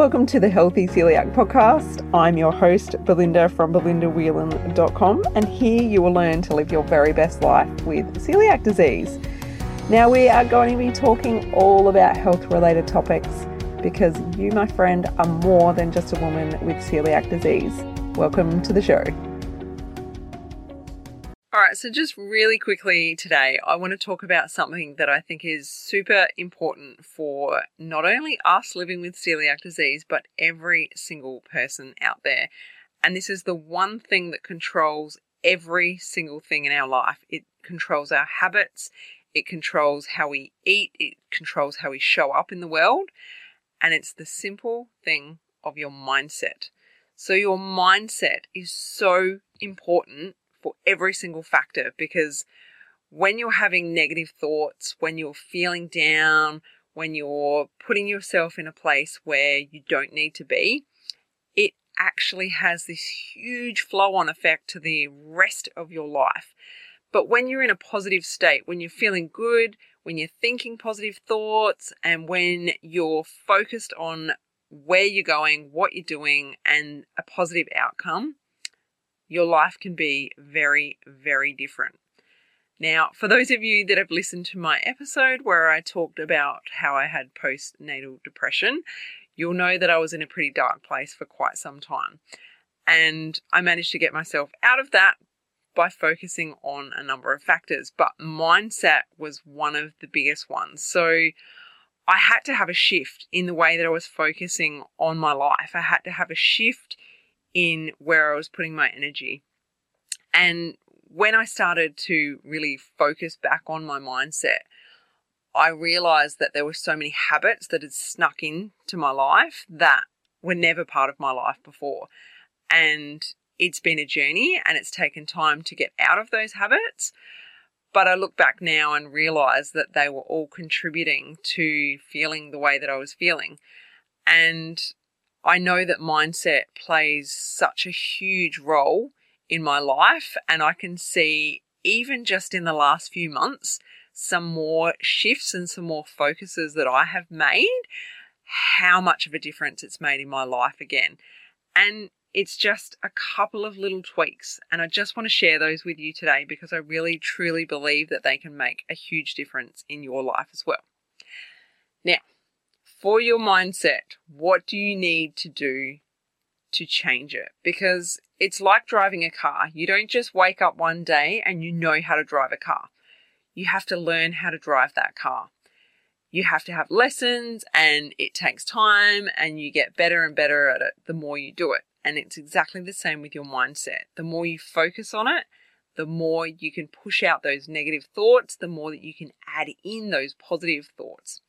Welcome to the Healthy Celiac Podcast. I'm your host, Belinda from belindawhelan.com, and here you will learn to live your very best life with celiac disease. Now, we are going to be talking all about health related topics because you, my friend, are more than just a woman with celiac disease. Welcome to the show. All right, so just really quickly today, I want to talk about something that I think is super important for not only us living with celiac disease, but every single person out there. And this is the one thing that controls every single thing in our life. It controls our habits, it controls how we eat, it controls how we show up in the world, and it's the simple thing of your mindset. So, your mindset is so important for every single factor because when you're having negative thoughts, when you're feeling down, when you're putting yourself in a place where you don't need to be, it actually has this huge flow on effect to the rest of your life. But when you're in a positive state, when you're feeling good, when you're thinking positive thoughts, and when you're focused on where you're going, what you're doing, and a positive outcome, your life can be very, very different. Now, for those of you that have listened to my episode where I talked about how I had postnatal depression, you'll know that I was in a pretty dark place for quite some time. And I managed to get myself out of that by focusing on a number of factors, but mindset was one of the biggest ones. So I had to have a shift in the way that I was focusing on my life. I had to have a shift in where I was putting my energy. And when I started to really focus back on my mindset, I realized that there were so many habits that had snuck into my life that were never part of my life before. And it's been a journey and it's taken time to get out of those habits. But I look back now and realize that they were all contributing to feeling the way that I was feeling. And I know that mindset plays such a huge role in my life. And I can see, even just in the last few months, some more shifts and some more focuses that I have made, how much of a difference it's made in my life again. And it's just a couple of little tweaks, and I just want to share those with you today because I really truly believe that they can make a huge difference in your life as well. Now, for your mindset, what do you need to do to change it? Because it's like driving a car. You don't just wake up one day and you know how to drive a car. You have to learn how to drive that car. You have to have lessons and it takes time and you get better and better at it the more you do it. And it's exactly the same with your mindset. The more you focus on it, the more you can push out those negative thoughts, the more that you can add in those positive thoughts.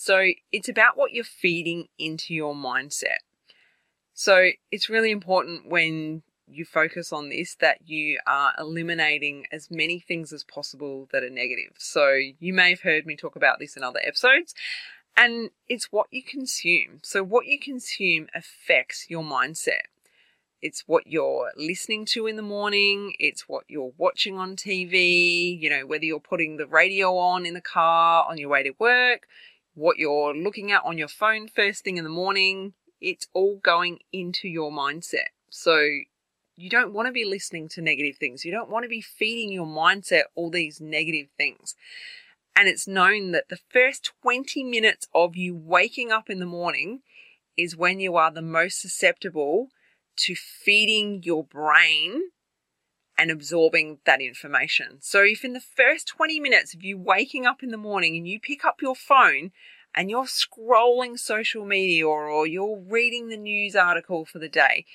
So it's about what you're feeding into your mindset. So it's really important when you focus on this that you are eliminating as many things as possible that are negative. So you may have heard me talk about this in other episodes. And it's what you consume. So, what you consume affects your mindset. It's what you're listening to in the morning, it's what you're watching on TV, you know, whether you're putting the radio on in the car on your way to work, what you're looking at on your phone first thing in the morning, it's all going into your mindset. So, you don't want to be listening to negative things. You don't want to be feeding your mindset all these negative things. And it's known that the first 20 minutes of you waking up in the morning is when you are the most susceptible to feeding your brain and absorbing that information. So, if in the first 20 minutes of you waking up in the morning and you pick up your phone and you're scrolling social media or, or you're reading the news article for the day,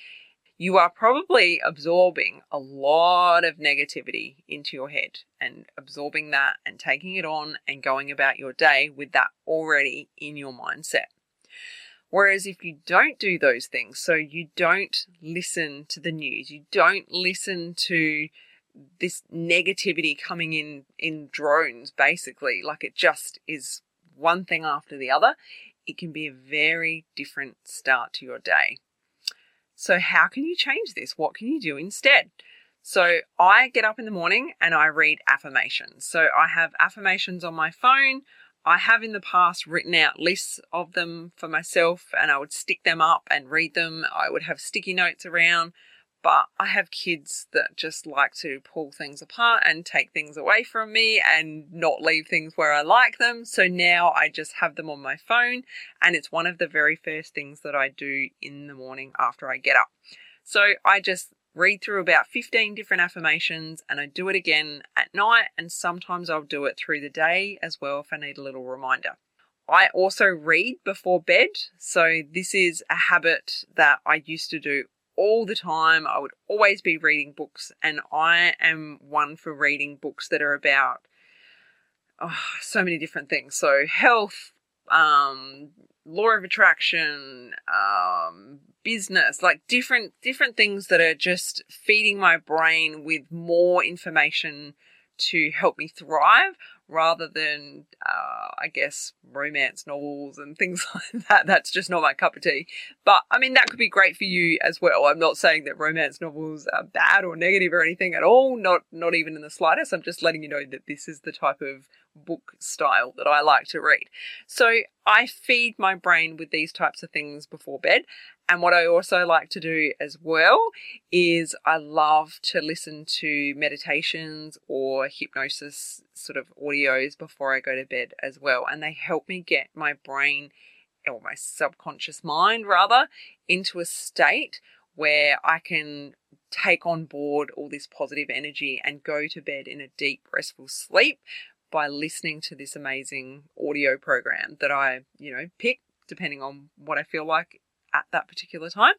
you are probably absorbing a lot of negativity into your head and absorbing that and taking it on and going about your day with that already in your mindset. Whereas if you don't do those things, so you don't listen to the news, you don't listen to this negativity coming in in drones basically, like it just is one thing after the other, it can be a very different start to your day. So, how can you change this? What can you do instead? So, I get up in the morning and I read affirmations. So, I have affirmations on my phone. I have in the past written out lists of them for myself and I would stick them up and read them. I would have sticky notes around, but I have kids that just like to pull things apart and take things away from me and not leave things where I like them. So now I just have them on my phone and it's one of the very first things that I do in the morning after I get up. So I just read through about 15 different affirmations and I do it again at night and sometimes I'll do it through the day as well if I need a little reminder. I also read before bed, so this is a habit that I used to do all the time. I would always be reading books, and I am one for reading books that are about oh, so many different things. So, health, um, law of attraction, um, business, like different different things that are just feeding my brain with more information to help me thrive rather than uh, I guess romance novels and things like that. That's just not my cup of tea. But I mean that could be great for you as well. I'm not saying that romance novels are bad or negative or anything at all. Not not even in the slightest. I'm just letting you know that this is the type of book style that I like to read. So I feed my brain with these types of things before bed. And what I also like to do as well is I love to listen to meditations or hypnosis sort of audios before I go to bed as well. And they help me get my brain or my subconscious mind rather into a state where I can take on board all this positive energy and go to bed in a deep, restful sleep by listening to this amazing audio program that I, you know, pick depending on what I feel like at that particular time.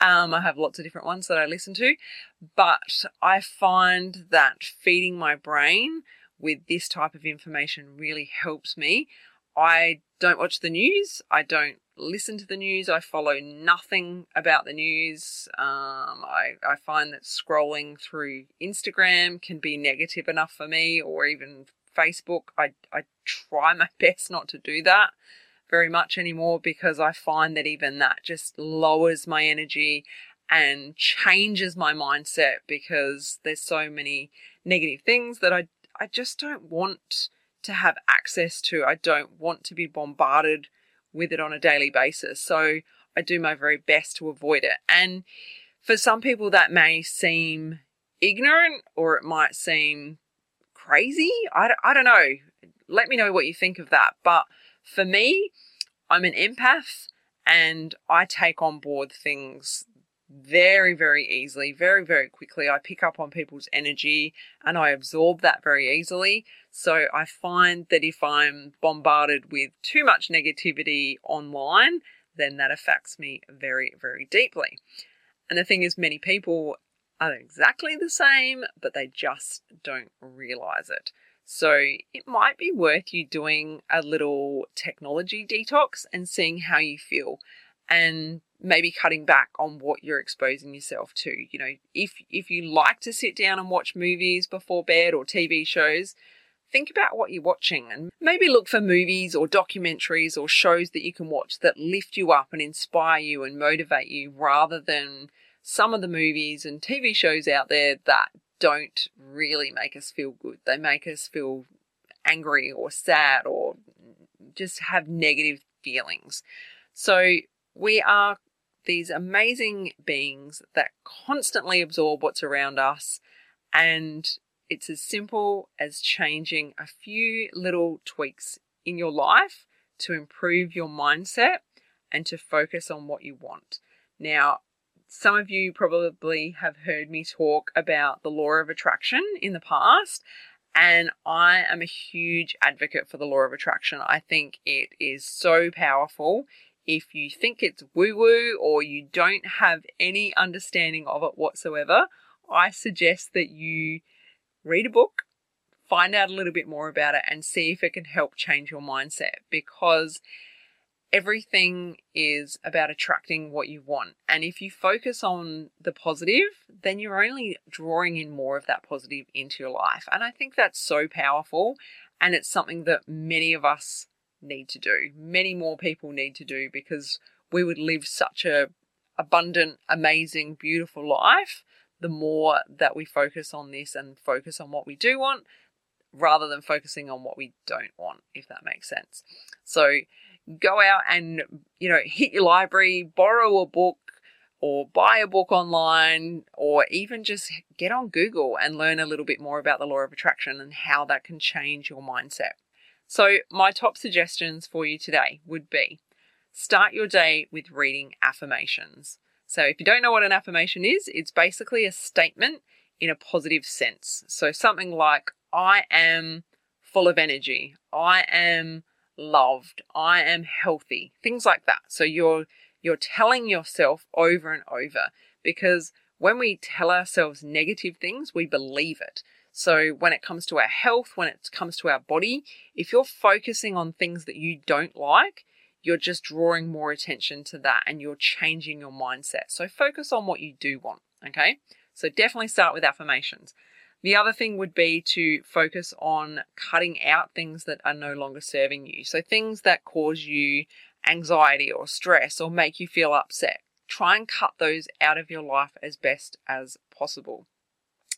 Um, I have lots of different ones that I listen to, but I find that feeding my brain with this type of information really helps me. I don't watch the news. I don't listen to the news. I follow nothing about the news. Um, I, I find that scrolling through Instagram can be negative enough for me, or even Facebook. I, I try my best not to do that very much anymore because I find that even that just lowers my energy and changes my mindset because there's so many negative things that I I just don't want to have access to. I don't want to be bombarded with it on a daily basis. So I do my very best to avoid it. And for some people that may seem ignorant or it might seem crazy. I, I don't know. Let me know what you think of that. But for me, I'm an empath and I take on board things very, very easily, very, very quickly. I pick up on people's energy and I absorb that very easily. So I find that if I'm bombarded with too much negativity online, then that affects me very, very deeply. And the thing is, many people are exactly the same, but they just don't realize it. So it might be worth you doing a little technology detox and seeing how you feel and maybe cutting back on what you're exposing yourself to. You know, if if you like to sit down and watch movies before bed or TV shows, think about what you're watching and maybe look for movies or documentaries or shows that you can watch that lift you up and inspire you and motivate you rather than some of the movies and TV shows out there that don't really make us feel good. They make us feel angry or sad or just have negative feelings. So we are these amazing beings that constantly absorb what's around us and it's as simple as changing a few little tweaks in your life to improve your mindset and to focus on what you want. Now, some of you probably have heard me talk about the law of attraction in the past, and I am a huge advocate for the law of attraction. I think it is so powerful. If you think it's woo woo or you don't have any understanding of it whatsoever, I suggest that you read a book, find out a little bit more about it, and see if it can help change your mindset because everything is about attracting what you want. And if you focus on the positive, then you're only drawing in more of that positive into your life. And I think that's so powerful. And it's something that many of us need to do. Many more people need to do because we would live such a abundant, amazing, beautiful life the more that we focus on this and focus on what we do want, rather than focusing on what we don't want, if that makes sense. So go out and, you know, hit your library, borrow a book, or buy a book online, or even just get on Google and learn a little bit more about the law of attraction and how that can change your mindset. So, my top suggestions for you today would be start your day with reading affirmations. So, if you don't know what an affirmation is, it's basically a statement in a positive sense. So, something like, I am full of energy, I am loved, I am healthy, things like that. So, you're you're telling yourself over and over because when we tell ourselves negative things, we believe it. So, when it comes to our health, when it comes to our body, if you're focusing on things that you don't like, you're just drawing more attention to that and you're changing your mindset. So, focus on what you do want, okay? So, definitely start with affirmations. The other thing would be to focus on cutting out things that are no longer serving you. So, things that cause you anxiety or stress or make you feel upset. Try and cut those out of your life as best as possible.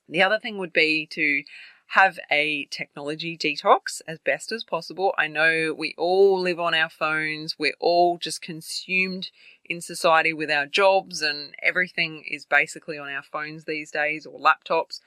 The other thing would be to have a technology detox as best as possible. I know we all live on our phones, we're all just consumed in society with our jobs, and everything is basically on our phones these days or laptops.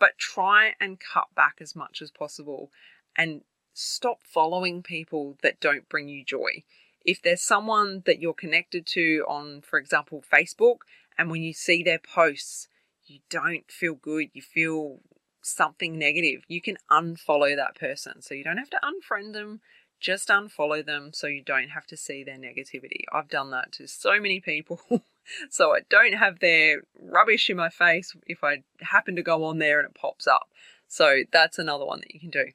But try and cut back as much as possible and stop following people that don't bring you joy. If there's someone that you're connected to on, for example, Facebook, and when you see their posts, you don't feel good, you feel something negative, you can unfollow that person. So you don't have to unfriend them, just unfollow them so you don't have to see their negativity. I've done that to so many people. so I don't have their rubbish in my face if I happen to go on there and it pops up. So that's another one that you can do.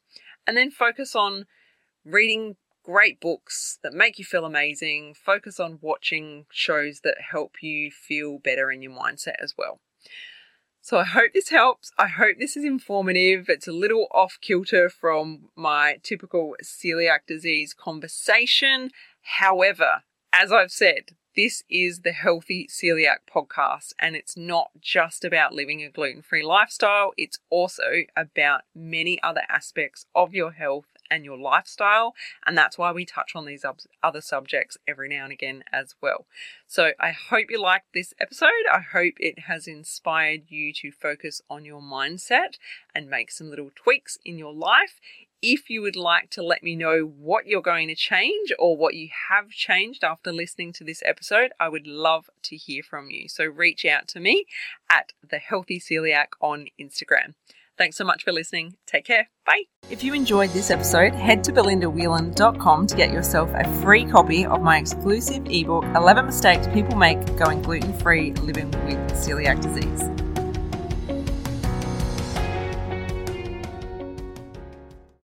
And then focus on reading great books that make you feel amazing. Focus on watching shows that help you feel better in your mindset as well. So I hope this helps. I hope this is informative. It's a little off kilter from my typical celiac disease conversation. However, as I've said, this is the Healthy Celiac podcast, and it's not just about living a gluten free lifestyle, it's also about many other aspects of your health and your lifestyle. And that's why we touch on these other subjects every now and again as well. So I hope you liked this episode. I hope it has inspired you to focus on your mindset and make some little tweaks in your life. If you would like to let me know what you're going to change or what you have changed after listening to this episode, I would love to hear from you. So reach out to me at the Healthy Celiac on Instagram. Thanks so much for listening. Take care. Bye. If you enjoyed this episode, head to belindawhelan.com to get yourself a free copy of my exclusive ebook, 11 Mistakes People Make Going Gluten Free Living with Celiac Disease.